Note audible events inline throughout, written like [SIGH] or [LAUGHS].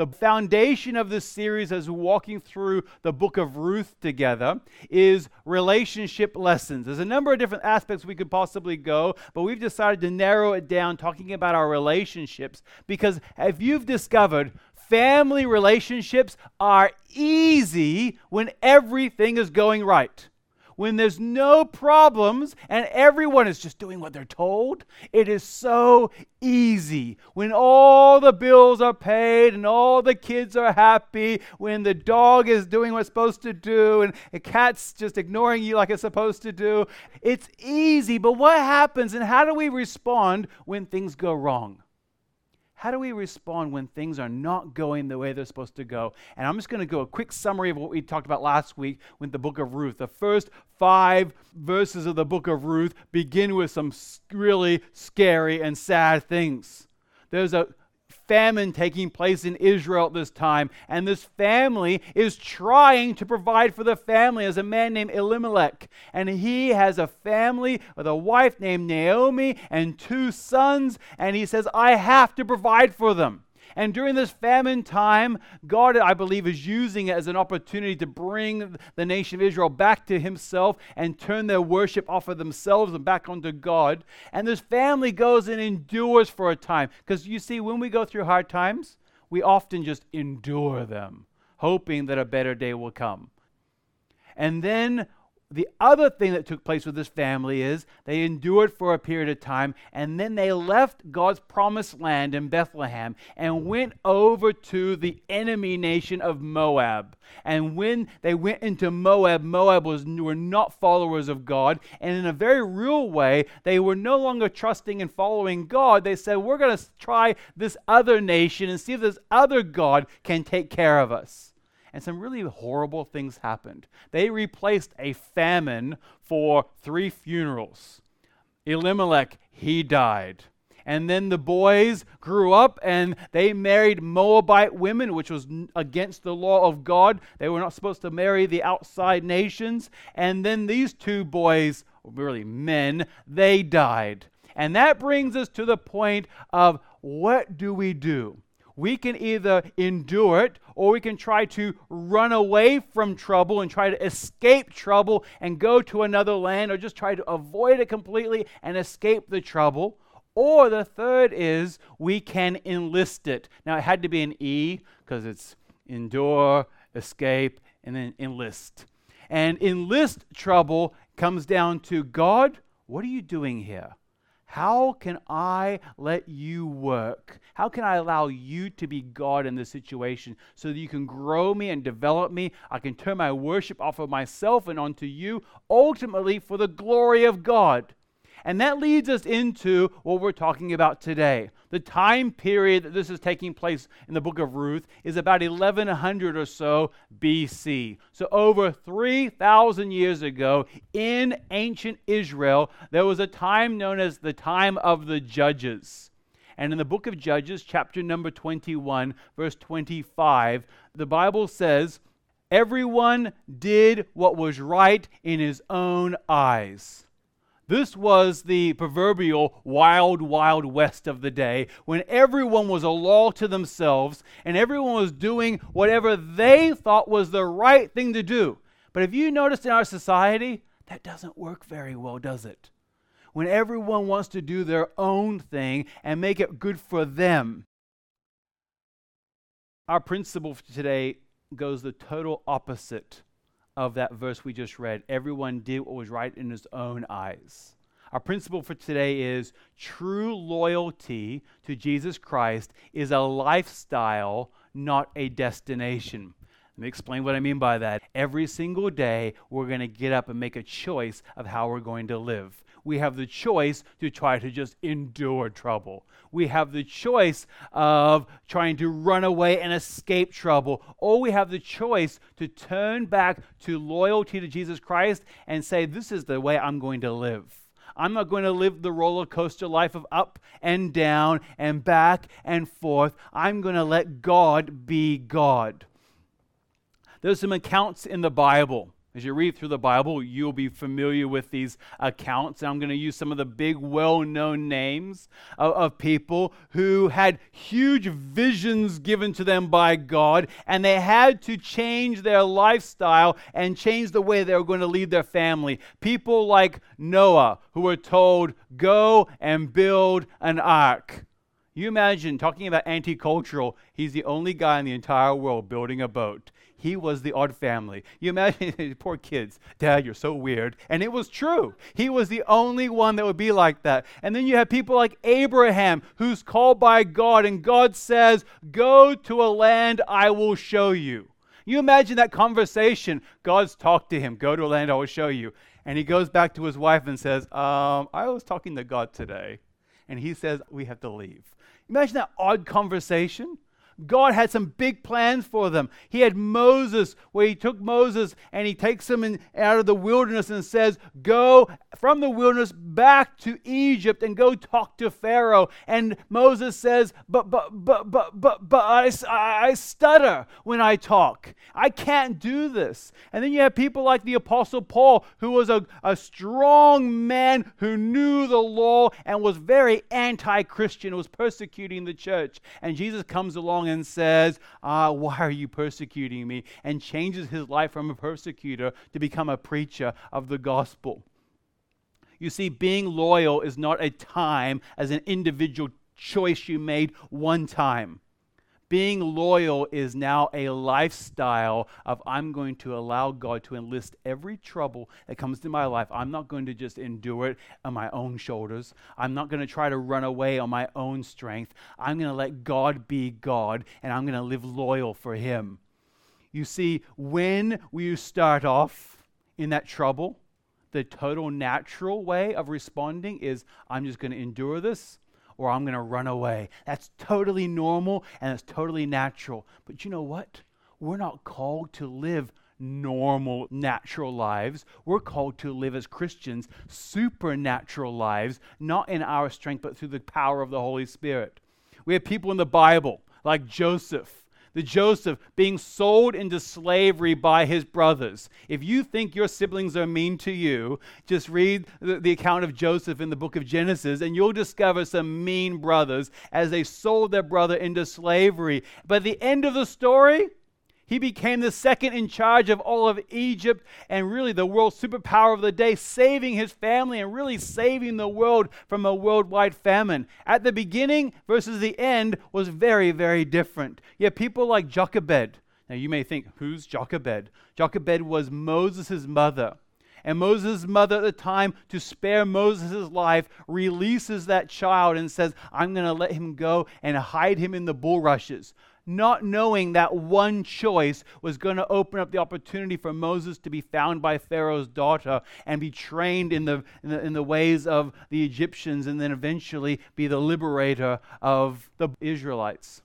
The foundation of this series, as we're walking through the book of Ruth together, is relationship lessons. There's a number of different aspects we could possibly go, but we've decided to narrow it down talking about our relationships because if you've discovered, family relationships are easy when everything is going right when there's no problems and everyone is just doing what they're told, it is so easy. When all the bills are paid and all the kids are happy, when the dog is doing what it's supposed to do and the cat's just ignoring you like it's supposed to do, it's easy. But what happens and how do we respond when things go wrong? How do we respond when things are not going the way they're supposed to go? And I'm just going to go a quick summary of what we talked about last week with the book of Ruth. The first five verses of the book of Ruth begin with some really scary and sad things. There's a famine taking place in Israel at this time, and this family is trying to provide for the family as a man named Elimelech. And he has a family with a wife named Naomi and two sons, and he says, I have to provide for them. And during this famine time, God, I believe, is using it as an opportunity to bring the nation of Israel back to Himself and turn their worship off of themselves and back onto God. And this family goes and endures for a time. Because you see, when we go through hard times, we often just endure them, hoping that a better day will come. And then the other thing that took place with this family is they endured for a period of time and then they left God's promised land in Bethlehem and went over to the enemy nation of Moab. And when they went into Moab, Moab was, were not followers of God. And in a very real way, they were no longer trusting and following God. They said, We're going to try this other nation and see if this other God can take care of us and some really horrible things happened. They replaced a famine for three funerals. Elimelech, he died. And then the boys grew up and they married Moabite women, which was against the law of God. They were not supposed to marry the outside nations. And then these two boys, really men, they died. And that brings us to the point of what do we do? We can either endure it or we can try to run away from trouble and try to escape trouble and go to another land or just try to avoid it completely and escape the trouble. Or the third is we can enlist it. Now it had to be an E because it's endure, escape, and then enlist. And enlist trouble comes down to God, what are you doing here? How can I let you work? How can I allow you to be God in this situation so that you can grow me and develop me? I can turn my worship off of myself and onto you, ultimately for the glory of God. And that leads us into what we're talking about today. The time period that this is taking place in the book of Ruth is about 1100 or so BC. So, over 3,000 years ago in ancient Israel, there was a time known as the time of the judges. And in the book of Judges, chapter number 21, verse 25, the Bible says, Everyone did what was right in his own eyes. This was the proverbial wild, wild west of the day when everyone was a law to themselves and everyone was doing whatever they thought was the right thing to do. But have you noticed in our society, that doesn't work very well, does it? When everyone wants to do their own thing and make it good for them. Our principle for today goes the total opposite of that verse we just read. Everyone did what was right in his own eyes. Our principle for today is true loyalty to Jesus Christ is a lifestyle, not a destination. Let me explain what I mean by that. Every single day, we're going to get up and make a choice of how we're going to live. We have the choice to try to just endure trouble. We have the choice of trying to run away and escape trouble. Or we have the choice to turn back to loyalty to Jesus Christ and say, This is the way I'm going to live. I'm not going to live the roller coaster life of up and down and back and forth. I'm going to let God be God. There's some accounts in the Bible As you read through the Bible, you'll be familiar with these accounts. And I'm going to use some of the big, well known names of, of, people who had huge visions given to them by God, and they had to change their lifestyle and change the way they were going to lead their family. People like Noah, who were told, Go and build an ark. You imagine talking about anti cultural, he's the only guy in the entire world building a boat he was the odd family. You imagine, [LAUGHS] poor kids, Dad, you're so weird. And it was true. He was the only one that would be like that. And then you have people like Abraham, who's called by God, and God says, Go to a land I will show you. You imagine that conversation. God's talked to him, Go to a land I will show you. And he goes back to his wife and says, um, I was talking to God today. And he says, We have to leave. Imagine that odd conversation. God had some big plans for them. He had Moses, where he took Moses and he takes him in, out of the wilderness and says, Go from the wilderness back to Egypt and go talk to Pharaoh. And Moses says, But, but, but, but, but, but I, I stutter when I talk. I can't do this. And then you have people like the Apostle Paul, who was a, a strong man who knew the law and was very anti Christian, was persecuting the church. And Jesus comes along and says, uh, Why are you persecuting me? and changes his life from a persecutor to become a preacher of the gospel. You see, being loyal is not a time as an individual choice you made one time. Being loyal is now a lifestyle of I'm going to allow God to enlist every trouble that comes to my life. I'm not going to just endure it on my own shoulders. I'm not going to try to run away on my own strength. I'm going to let God be God and I'm going to live loyal for Him. You see, when we start off in that trouble, the total natural way of responding is I'm just going to endure this or I'm going to run away. That's totally normal and it's totally natural. But you know what? We're not called to live normal, natural lives. We're called to live as Christians supernatural lives, not in our strength, but through the power of the Holy Spirit. We have people in the Bible like Joseph the Joseph being sold into slavery by his brothers. If you think your siblings are mean to you, just read the, the, account of Joseph in the book of Genesis, and you'll discover some mean brothers as they sold their brother into slavery. But the end of the story, he became the second in charge of all of Egypt and really the world superpower of the day, saving his family and really saving the world from a worldwide famine. At the beginning versus the end was very, very different. Yet people like Jochebed. Now you may think, who's Jochebed? Jochebed was Moses' mother. And Moses' mother at the time, to spare Moses' life, releases that child and says, I'm going to let him go and hide him in the bulrushes not knowing that one choice was going to open up the opportunity for Moses to be found by Pharaoh's daughter and be trained in the, in the, in the ways of the Egyptians and then eventually be the liberator of the Israelites.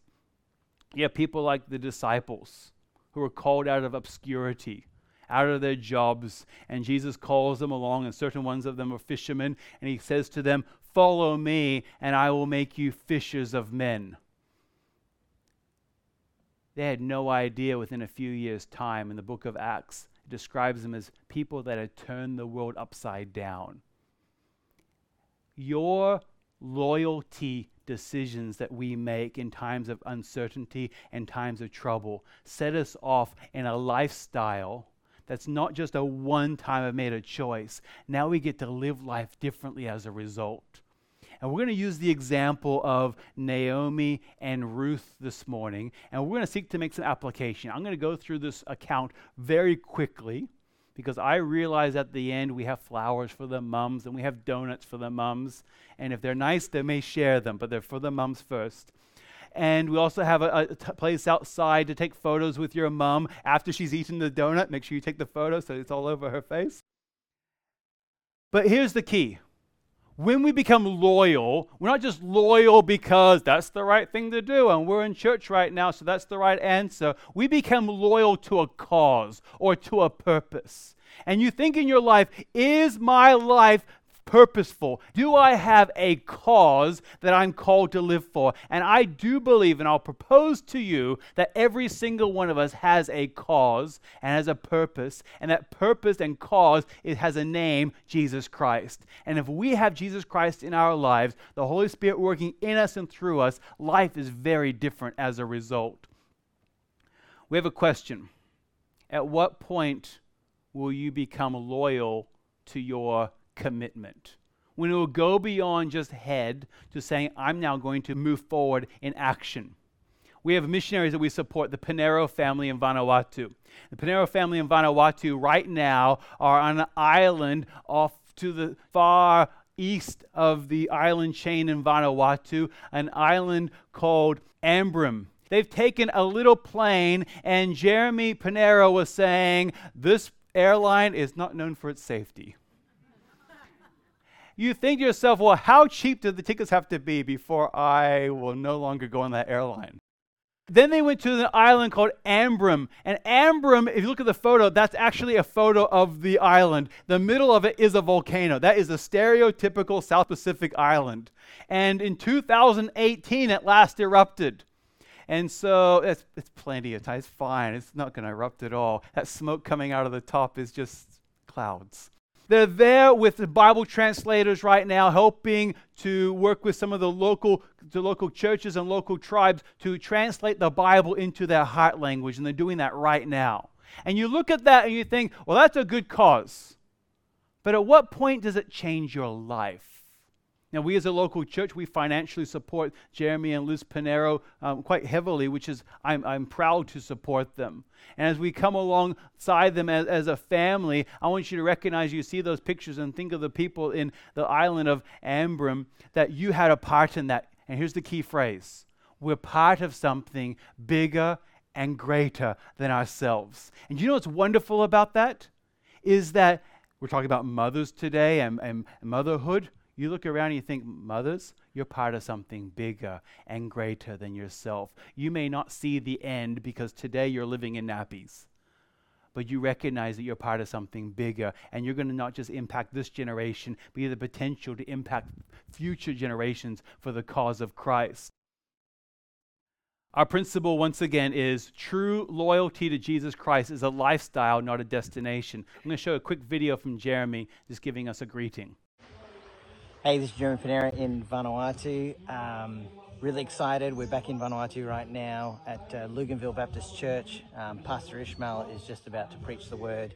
Have people like the disciples who were called out of obscurity out of their jobs. And Jesus calls them along, and certain ones of them are fishermen. And he says to them, Follow me, and I will make you fishers of men. They had no idea within a few years' time. In the book of Acts, it describes them as people that had turned the world upside down. Your loyalty decisions that we make in times of uncertainty and times of trouble set us off in a lifestyle that's not just a one time I've made a choice. Now we get to live life differently as a result. And we're going to use the example of Naomi and Ruth this morning, and we're going to seek to make some application. I'm going to go through this account very quickly because I realize at the end we have flowers for the mums and we have donuts for the mums. And if they're nice, they may share them, but they're for the mums first. And we also have a, a t- place outside to take photos with your mom after she's eaten the donut. Make sure you take the photo so it's all over her face. But here's the key when we become loyal, we're not just loyal because that's the right thing to do and we're in church right now, so that's the right answer. We become loyal to a cause or to a purpose. And you think in your life, is my life purposeful? Do I have a cause that I'm called to live for? And I do believe, and I'll propose to you, that every single one of us has a cause and has a purpose. And that purpose and cause it has a name, Jesus Christ. And if we have Jesus Christ in our lives, the Holy Spirit working in us and through us, life is very different as a result. We have a question. At what point will you become loyal to your commitment? When it will go beyond just head to saying, I'm now going to move forward in action. We have missionaries that we support, the Pinero family in Vanuatu. The Pinero family in Vanuatu right now are on an island off to the far east of the island chain in Vanuatu, an island called Ambrym. They've taken a little plane, and Jeremy Pinero was saying, This airline is not known for its safety. You think to yourself, well, how cheap do the tickets have to be before I will no longer go on that airline? Then they went to an island called Ambrym. And Ambrym, if you look at the photo, that's actually a photo of the island. The middle of it is a volcano. That is a stereotypical South Pacific island. And in 2018, it last erupted. And so it's, it's plenty of time. It's fine. It's not going to erupt at all. That smoke coming out of the top is just clouds. They're there with the Bible translators right now, helping to work with some of the local, the local churches and local tribes to translate the Bible into their heart language. And they're doing that right now. And you look at that and you think, well, that's a good cause. But at what point does it change your life? Now, we as a local church, we financially support Jeremy and Liz Pinero um, quite heavily, which is, I'm, I'm proud to support them. And as we come alongside them as, as a family, I want you to recognize, you see those pictures and think of the people in the island of Ambrym, that you had a part in that. And here's the key phrase we're part of something bigger and greater than ourselves. And you know what's wonderful about that? Is that we're talking about mothers today and, and motherhood. You look around and you think, mothers, you're part of something bigger and greater than yourself. You may not see the end because today you're living in nappies, but you recognize that you're part of something bigger and you're going to not just impact this generation, but you have the potential to impact future generations for the cause of Christ. Our principle, once again, is true loyalty to Jesus Christ is a lifestyle, not a destination. I'm going to show a quick video from Jeremy just giving us a greeting. Hey, this is Jeremy Pinero in Vanuatu. Um, really excited. We're back in Vanuatu right now at uh, Luganville Baptist Church. Um, Pastor Ishmael is just about to preach the word,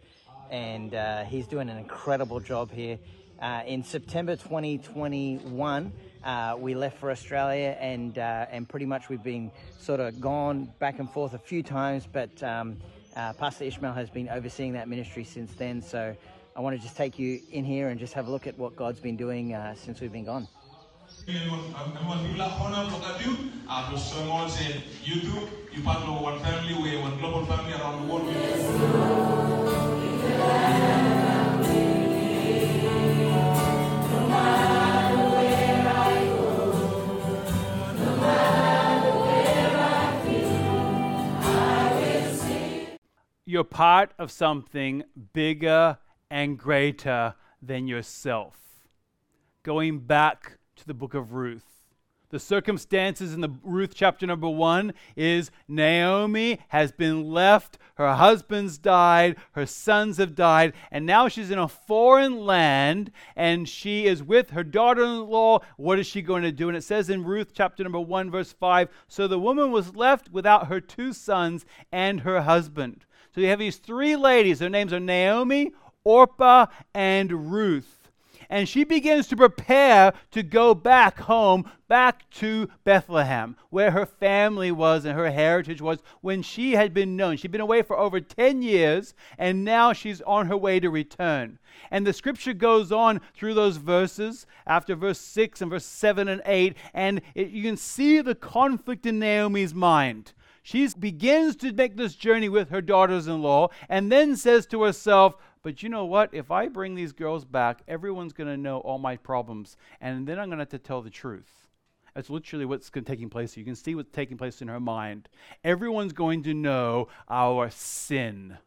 and uh, he's doing an incredible job here. Uh, in September 2021, uh, we left for Australia, and uh, and pretty much we've been sort of gone back and forth a few times, but um, uh, Pastor Ishmael has been overseeing that ministry since then. So I want to just take you in here and just have a look at what God's been doing uh, since we've been gone. You're part of something bigger and greater than yourself. Going back to the book of Ruth. The circumstances in the Ruth chapter number one is Naomi has been left, her husband's died, her sons have died, and now she's in a foreign land and she is with her daughter in law. What is she going to do? And it says in Ruth chapter number one, verse five So the woman was left without her two sons and her husband. So you have these three ladies. Their names are Naomi, Orpah and Ruth. And she begins to prepare to go back home, back to Bethlehem, where her family was and her heritage was when she had been known. She'd been away for over 10 years, and now she's on her way to return. And the scripture goes on through those verses, after verse 6 and verse 7 and 8, and it, you can see the conflict in Naomi's mind. She begins to make this journey with her daughters in law and then says to herself, but you know what? If I bring these girls back, everyone's going to know all my problems, and then I'm going to have to tell the truth. That's literally what's taking place. You can see what's taking place in her mind. Everyone's going to know our sin.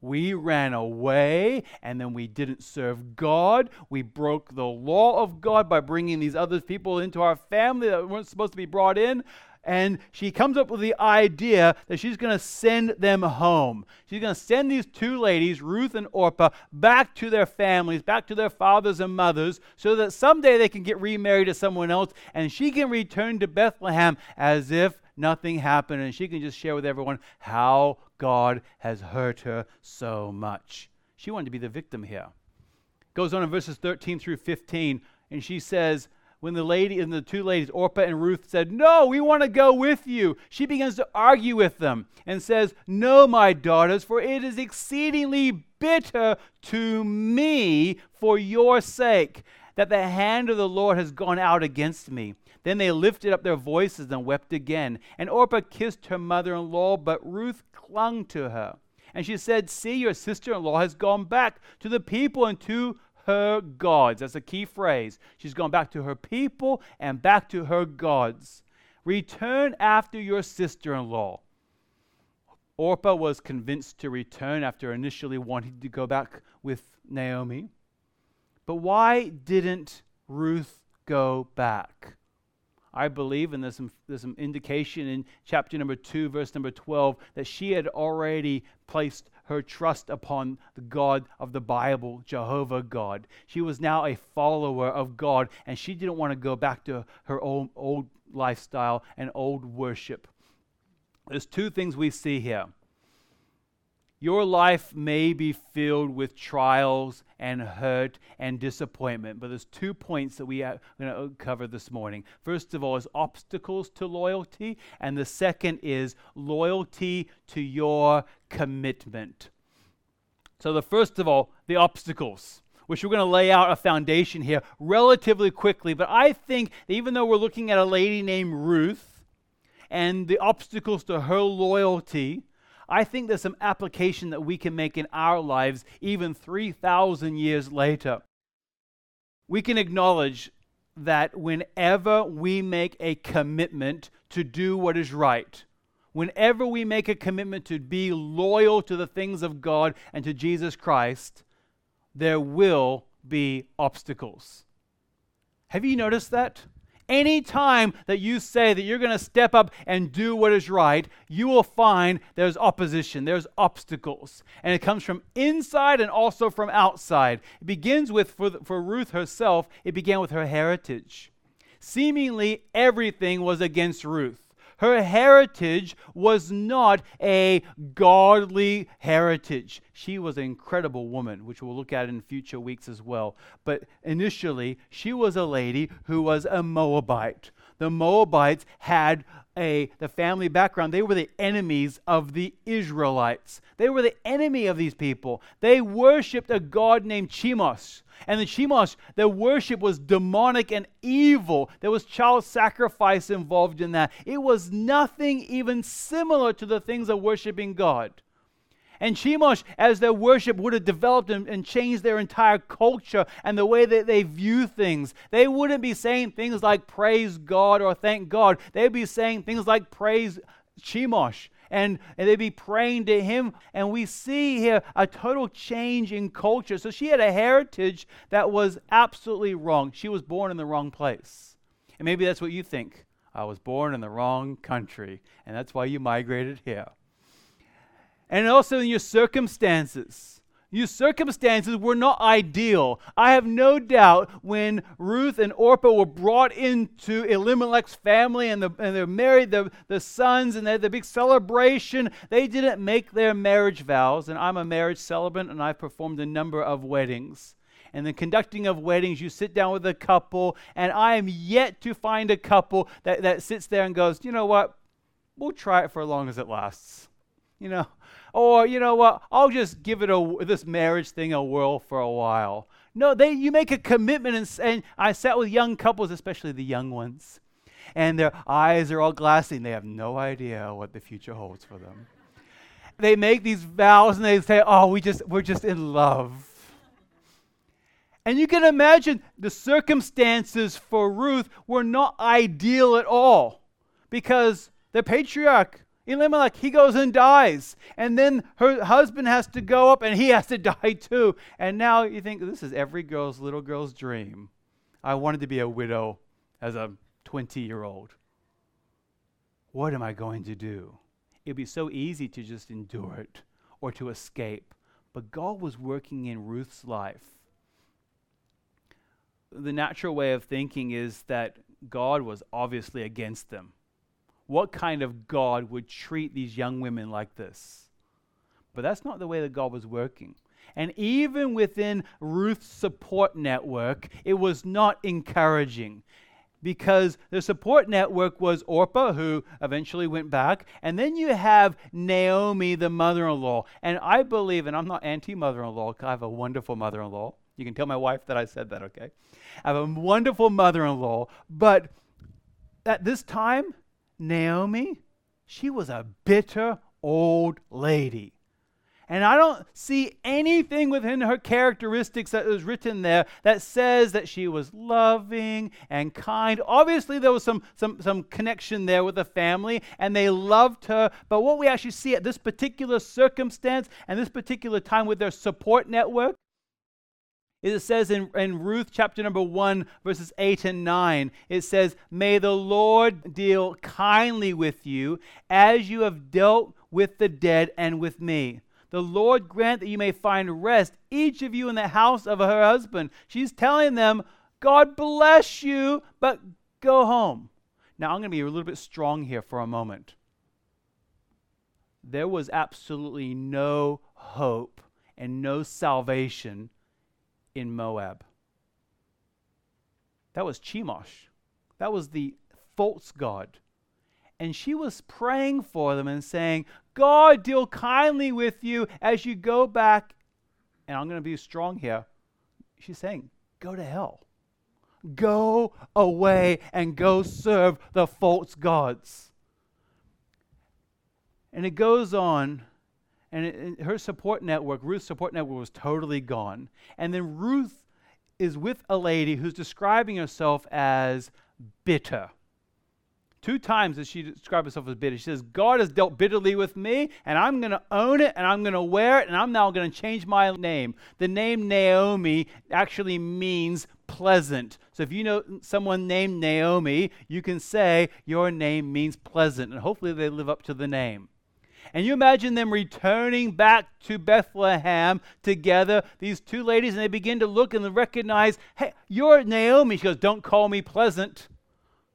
We ran away and then we didn't serve God. We broke the law of God by bringing these other people into our family that weren't supposed to be brought in. And she comes up with the idea that she's going to send them home. She's going to send these two ladies, Ruth and Orpah, back to their families, back to their fathers and mothers, so that someday they can get remarried to someone else and she can return to Bethlehem as if nothing happened and she can just share with everyone how God has hurt her so much. She wanted to be the victim here. Goes on in verses 13 through 15, and she says, when the lady and the two ladies, Orpah and Ruth, said, No, we want to go with you, she begins to argue with them and says, No, my daughters, for it is exceedingly bitter to me for your sake that the hand of the Lord has gone out against me. Then they lifted up their voices and wept again. And Orpah kissed her mother in law, but Ruth clung to her. And she said, See, your sister in law has gone back to the people and to her gods. That's a key phrase. She's gone back to her people and back to her gods. Return after your sister in law. Orpah was convinced to return after initially wanting to go back with Naomi. But why didn't Ruth go back? I believe, and there's some, there's some indication in chapter number 2, verse number 12, that she had already placed her trust upon the God of the Bible, Jehovah God. She was now a follower of God, and she didn't want to go back to her old, old lifestyle and old worship. There's two things we see here. Your life may be filled with trials and hurt and disappointment, but there's two points that we are going to uh, cover this morning. First of all is obstacles to loyalty, and the second is loyalty to your commitment. So the first of all, the obstacles which we're going to lay out a foundation here relatively quickly. But I think even though we're looking at a lady named Ruth and the obstacles to her loyalty, I think there's some application that we can make in our lives even 3,000 years later. We can acknowledge that whenever we make a commitment to do what is right, whenever we make a commitment to be loyal to the things of God and to Jesus Christ, there will be obstacles. Have you noticed that? Any time that you say that you're going to step up and do what is right, you will find there's opposition, there's obstacles. And it comes from inside and also from outside. It begins with, for, for Ruth herself, it began with her heritage. Seemingly everything was against Ruth. Her heritage was not a godly heritage. She was an incredible woman, which we'll look at in future weeks as well. But initially, she was a lady who was a Moabite. The Moabites had a the family background. They were the enemies of the Israelites. They were the enemy of these people. They worshipped a god named Chemosh. And the Chemosh, their worship was demonic and evil. There was child sacrifice involved in that. It was nothing even similar to the things of worshiping God. And Chemosh, as their worship would have developed and, and, changed their entire culture and the way that they view things, they wouldn't be saying things like praise God or thank God. They'd be saying things like praise Chemosh and, and they'd be praying to him. And we see here a total change in culture. So she had a heritage that was absolutely wrong. She was born in the wrong place. And maybe that's what you think. I was born in the wrong country, and that's why you migrated here. And also in your circumstances. Your circumstances were not ideal. I have no doubt when Ruth and Orpah were brought into Elimelech's family and, the, and they're married, the, the sons, and they had the big celebration, they didn't make their marriage vows. And I'm a marriage celebrant and I've performed a number of weddings. And the conducting of weddings, you sit down with a couple, and I am yet to find a couple that, that sits there and goes, you know what? We'll try it for as long as it lasts. You know, or you know what, I'll just give it a this marriage thing a whirl for a while. No, they you make a commitment, and, and I sat with young couples, especially the young ones, and their eyes are all glassy, and they have no idea what the future holds for them. they make these vows, and they say, "Oh, we just we're just in love." And you can imagine the circumstances for Ruth were not ideal at all because the patriarch Elimelech, he goes and dies. And then her husband has to go up and he has to [LAUGHS] die too. And now you think this is every girl's little girl's dream. I wanted to be a widow as a 20 year old. What am I going to do? It'd be so easy to just endure it or to escape. But God was working in Ruth's life. The natural way of thinking is that God was obviously against them. What kind of God would treat these young women like this? But that's not the way that God was working. And even within Ruth's support network, it was not encouraging because the support network was Orpah, who eventually went back, and then you have Naomi, the mother in law. And I believe, and I'm not anti mother in law, I have a wonderful mother in law. You can tell my wife that I said that, okay? I have a wonderful mother in law, but at this time, Naomi, she was a bitter old lady. And I don't see anything within her characteristics that is written there that says that she was loving and kind. Obviously, there was some, some, some connection there with the family, and they loved her. But what we actually see at this particular circumstance and this particular time with their support network it says in, in Ruth chapter number 1, verses 8 and 9, it says, May the Lord deal kindly with you as you have dealt with the dead and with me. The Lord grant that you may find rest, each of you in the house of her husband. She's telling them, God bless you, but go home. Now, I'm going to be a little bit strong here for a moment. There was absolutely no hope and no salvation in Moab. That was Chemosh. That was the false god. And she was praying for them and saying, God deal kindly with you as you go back. And I'm going to be strong here. She's saying, go to hell. Go away and go serve the false gods. And it goes on, and it, her support network, Ruth's support network, was totally gone. And then Ruth is with a lady who's describing herself as bitter. Two times does she describe herself as bitter. She says, God has dealt bitterly with me, and I'm going to own it, and I'm going to wear it, and I'm now going to change my name. The name Naomi actually means pleasant. So if you know someone named Naomi, you can say, Your name means pleasant, and hopefully they live up to the name. And you imagine them returning back to Bethlehem together, these two ladies, and they begin to look and recognize, Hey, you're Naomi. She goes, Don't call me pleasant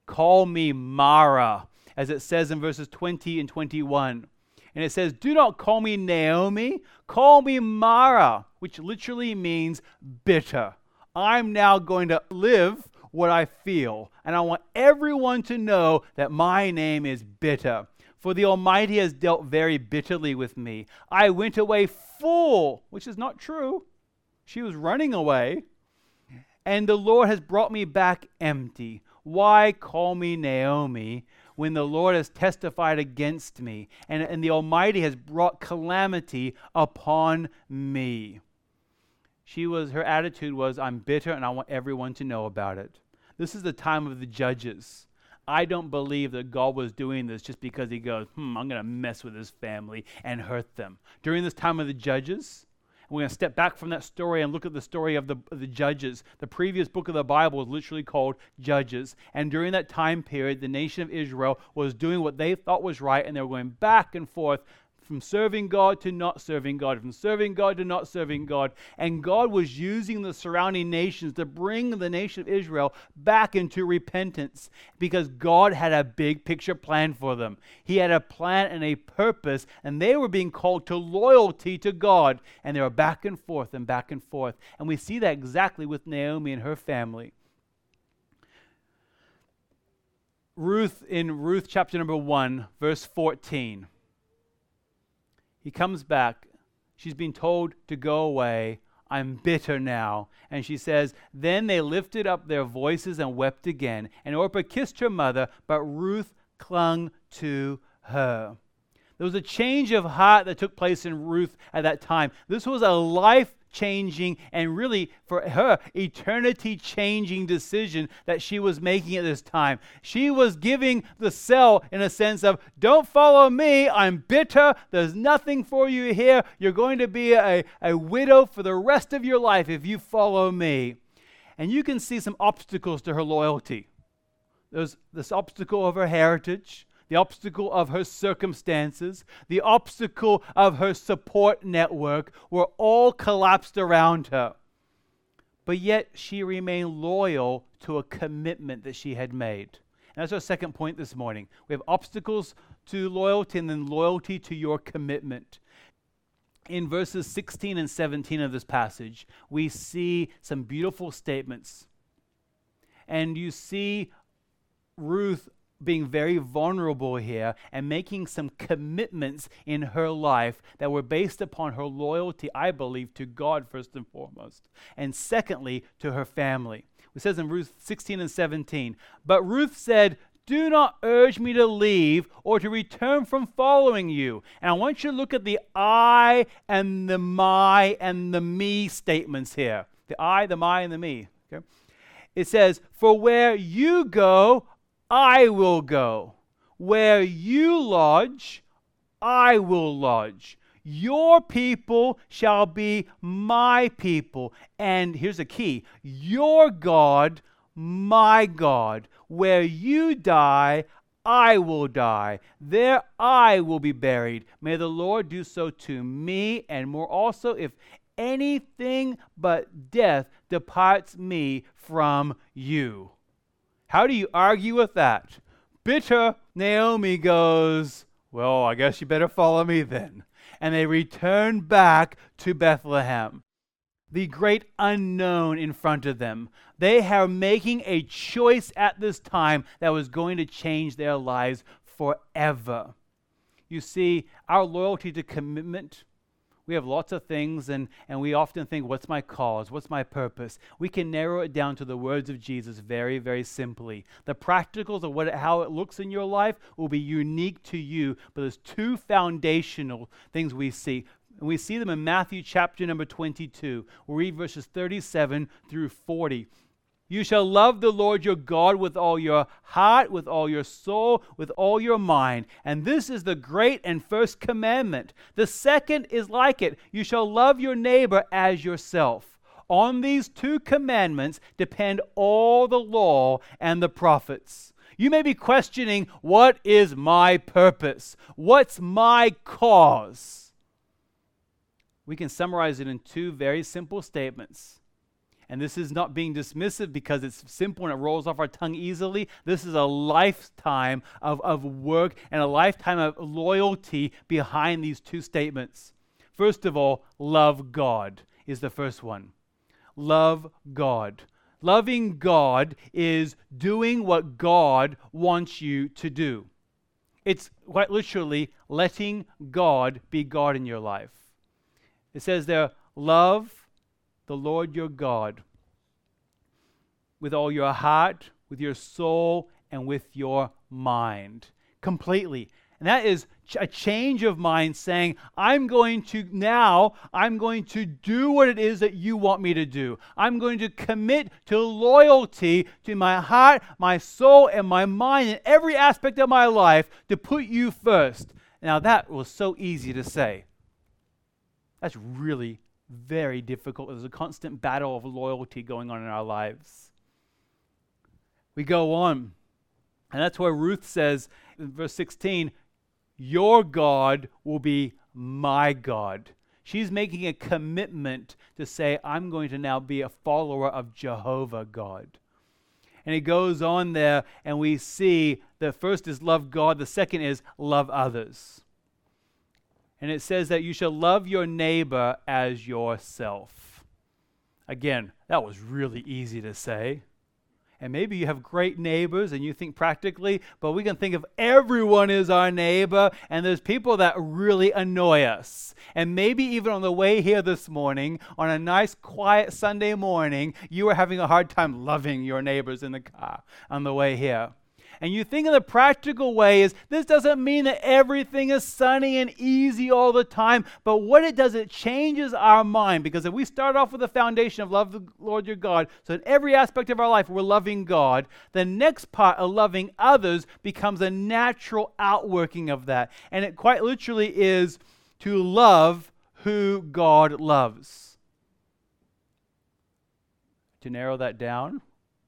Call me Mara, as it says in verses 20 and 21. And it says, Do not call me Naomi, call me Mara, which literally means bitter. I'm now going to live what I feel, and I want everyone to know that my name is bitter. For the Almighty has dealt very bitterly with me. I went away full, which is not true. She was running away. And the Lord has brought me back empty. Why call me Naomi when the Lord has testified against me and, and the Almighty has brought calamity upon me? She was, her attitude was, I'm bitter and I want everyone to know about it. This is the time of the judges. I don't believe that God was doing this just because he goes, hmm, I'm going to mess with his family and hurt them. During this time of the judges, we're going to step back from that story and look at the story of the, of the Judges. The previous book of the Bible is literally called Judges. And during that time period, the nation of Israel was doing what they thought was right, and they were going back and forth from serving God to not serving God, from serving God to not serving God. And God was using the surrounding nations to bring the nation of Israel back into repentance because God had a big picture plan for them. He had a plan and a purpose, and they were being called to loyalty to God. And they were back and forth and back and forth. And we see that exactly with Naomi and her family. Ruth in Ruth chapter number 1, verse 14. He comes back. She's been told to go away. I'm bitter now. And she says, Then they lifted up their voices and wept again. And Orpah kissed her mother, but Ruth clung to her. There was a change of heart that took place in Ruth at that time. This was a life changing and really for her eternity changing decision that she was making at this time. She was giving the sell in a sense of, don't follow me, I'm bitter, there's nothing for you here, you're going to be a, a widow for the rest of your life if you follow me. And you can see some obstacles to her loyalty. There's this obstacle of her heritage, the obstacle of her circumstances, the obstacle of her support network were all collapsed around her. But yet she remained loyal to a commitment that she had made. And that's our second point this morning. We have obstacles to loyalty and then loyalty to your commitment. In verses 16 and 17 of this passage, we see some beautiful statements. And you see Ruth being very vulnerable here and making some commitments in her life that were based upon her loyalty, I believe, to God first and foremost, and secondly, to her family. It says in Ruth 16 and 17, But Ruth said, do not urge me to leave or to return from following you. And I want you to look at the I and the my and the me statements here. The I, the my, and the me. Okay? It says, For where you go, I will go. Where you lodge, I will lodge. Your people shall be my people. And here's the key your God, my God. Where you die, I will die. There I will be buried. May the Lord do so to me, and more also, if anything but death departs me from you. How do you argue with that? Bitter Naomi goes, Well, I guess you better follow me then. And they return back to Bethlehem. The great unknown in front of them. They are making a choice at this time that was going to change their lives forever. You see, our loyalty to commitment we have lots of things, and, and we often think, what's my cause? What's my purpose? We can narrow it down to the words of Jesus very, very simply. The practicals of what, how it looks in your life will be unique to you, but there's two foundational things we see. And we see them in Matthew chapter number 22. We'll read verses 37 through 40. You shall love the Lord your God with all your heart, with all your soul, with all your mind. And this is the great and first commandment. The second is like it you shall love your neighbor as yourself. On these two commandments depend all the law and the prophets. You may be questioning, what is my purpose? What's my cause? We can summarize it in two very simple statements. And this is not being dismissive because it's simple and it rolls off our tongue easily. This is a lifetime of, of work and a lifetime of loyalty behind these two statements. First of all, love God is the first one. Love God. Loving God is doing what God wants you to do. It's quite literally letting God be God in your life. It says there, love the Lord your God with all your heart, with your soul, and with your mind. Completely. And that is a change of mind saying, I'm going to now, I'm going to do what it is that you want me to do. I'm going to commit to loyalty to my heart, my soul, and my mind in every aspect of my life to put you first. Now, that was so easy to say. That's really very difficult. There's a constant battle of loyalty going on in our lives. We go on, and that's where Ruth says in verse 16, Your God will be my God. She's making a commitment to say, I'm going to now be a follower of Jehovah God. And it goes on there, and we see the first is love God, the second is love others. And it says that you shall love your neighbor as yourself. Again, that was really easy to say. And maybe you have great neighbors and you think practically, but we can think of everyone is our neighbor, and there's people that really annoy us. And maybe even on the way here this morning, on a nice, quiet Sunday morning, you are having a hard time loving your neighbors in the car on the way here. And you think in the practical way is this doesn't mean that everything is sunny and easy all the time, but what it does, it changes our mind. Because if we start off with the foundation of love the Lord your God, so in every aspect of our life we're loving God, the next part of loving others becomes a natural outworking of that. And it quite literally is to love who God loves. To narrow that down,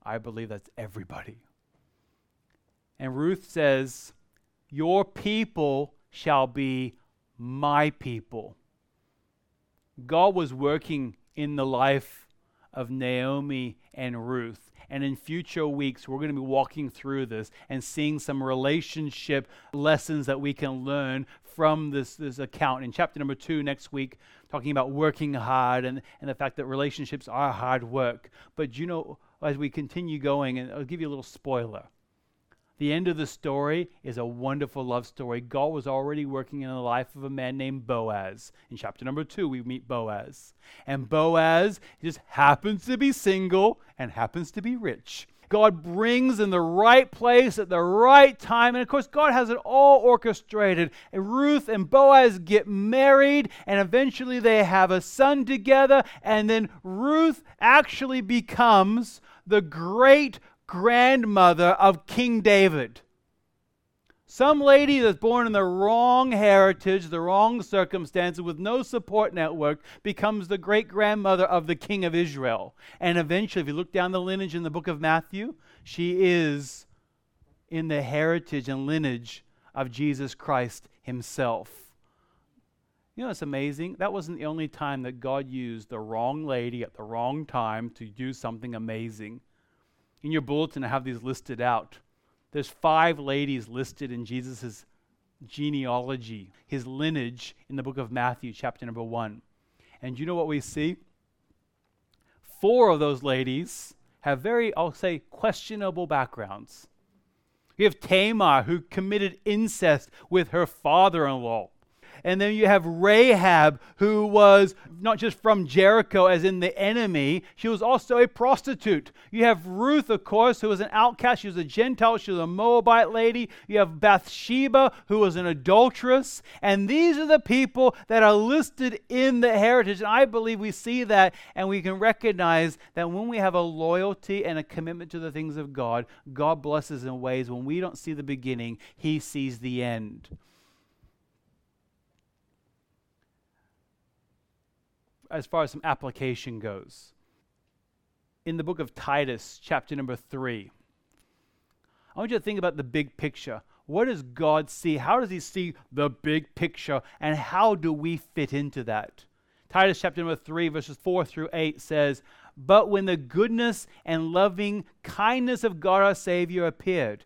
I believe that's everybody. And Ruth says, Your people shall be my people. God was working in the life of Naomi and Ruth. And in future weeks, we're going to be walking through this and seeing some relationship lessons that we can learn from this, this account. In chapter number two, next week, talking about working hard and, and the fact that relationships are hard work. But you know, as we continue going, and I'll give you a little spoiler. The end of the story is a wonderful love story. God was already working in the life of a man named Boaz. In chapter number two, we meet Boaz. And Boaz just happens to be single and happens to be rich. God brings in the right place at the right time. And of course, God has it all orchestrated. And Ruth and Boaz get married, and eventually they have a son together. And then Ruth actually becomes the great grandmother of King David. Some lady that's born in the wrong heritage, the wrong circumstances, with no support network, becomes the great grandmother of the king of Israel. And eventually, if you look down the lineage in the book of Matthew, she is in the heritage and lineage of Jesus Christ himself. You know, it's amazing. That wasn't the only time that God used the wrong lady at the wrong time to do something amazing. In your bulletin, I have these listed out. There's five ladies listed in Jesus' genealogy, his lineage in the book of Matthew, chapter number one. And you know what we see? Four of those ladies have very, I'll say, questionable backgrounds. We have Tamar, who committed incest with her father in law. And then you have Rahab, who was not just from Jericho, as in the enemy, she was also a prostitute. You have Ruth, of course, who was an outcast. She was a Gentile, she was a Moabite lady. You have Bathsheba, who was an adulteress. And these are the people that are listed in the heritage. And I believe we see that and we can recognize that when we have a loyalty and a commitment to the things of God, God blesses in ways when we don't see the beginning, He sees the end. As far as some application goes. In the book of Titus, chapter number three, I want you to think about the big picture. What does God see? How does He see the big picture? And how do we fit into that? Titus chapter number 3, verses 4 through 8 says, But when the goodness and loving kindness of God our Savior appeared,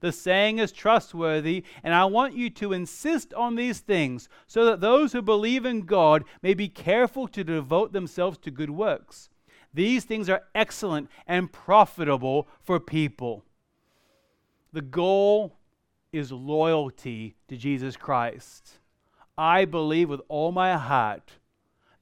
The saying is trustworthy, and I want you to insist on these things so that those who believe in God may be careful to devote themselves to good works. These things are excellent and profitable for people. The goal is loyalty to Jesus Christ. I believe with all my heart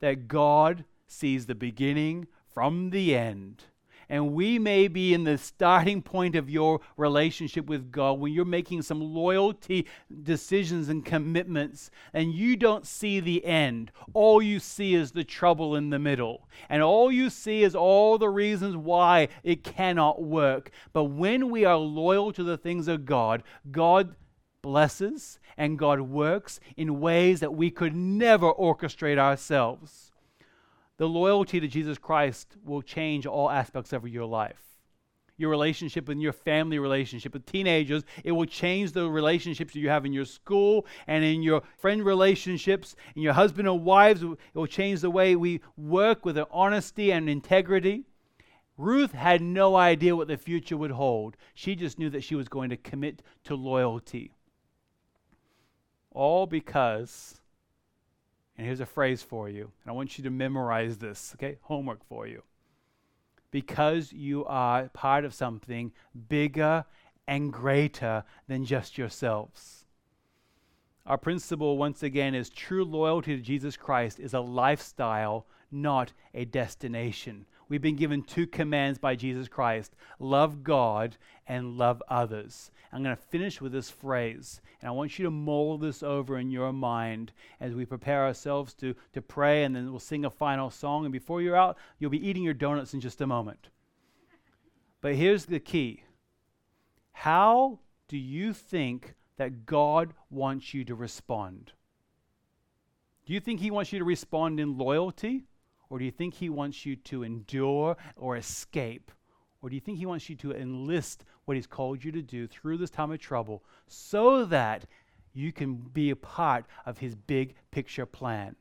that God sees the beginning from the end and we may be in the starting point of your relationship with God when you're making some loyalty decisions and commitments, and you don't see the end. All you see is the trouble in the middle. And all you see is all the reasons why it cannot work. But when we are loyal to the things of God, God blesses and God works in ways that we could never orchestrate ourselves the loyalty to Jesus Christ will change all aspects of your life. Your relationship and your family relationship with teenagers, it will change the relationships you have in your school and in your friend relationships, and your husband and wives. It will change the way we work with honesty and integrity. Ruth had no idea what the future would hold. She just knew that she was going to commit to loyalty. All because And here's a phrase for you. And I want you to memorize this, okay? Homework for you. Because you are part of something bigger and greater than just yourselves. Our principle, once again, is true loyalty to Jesus Christ is a lifestyle, not a destination. We've been given two commands by Jesus Christ love God and love others. I'm going to finish with this phrase, and I want you to mull this over in your mind as we prepare ourselves to, to pray, and then we'll sing a final song. And before you're out, you'll be eating your donuts in just a moment. But here's the key How do you think that God wants you to respond? Do you think He wants you to respond in loyalty? Or do you think He wants you to endure or escape? Or do you think He wants you to enlist what He's called you to do through this time of trouble so that you can be a part of His big picture plan?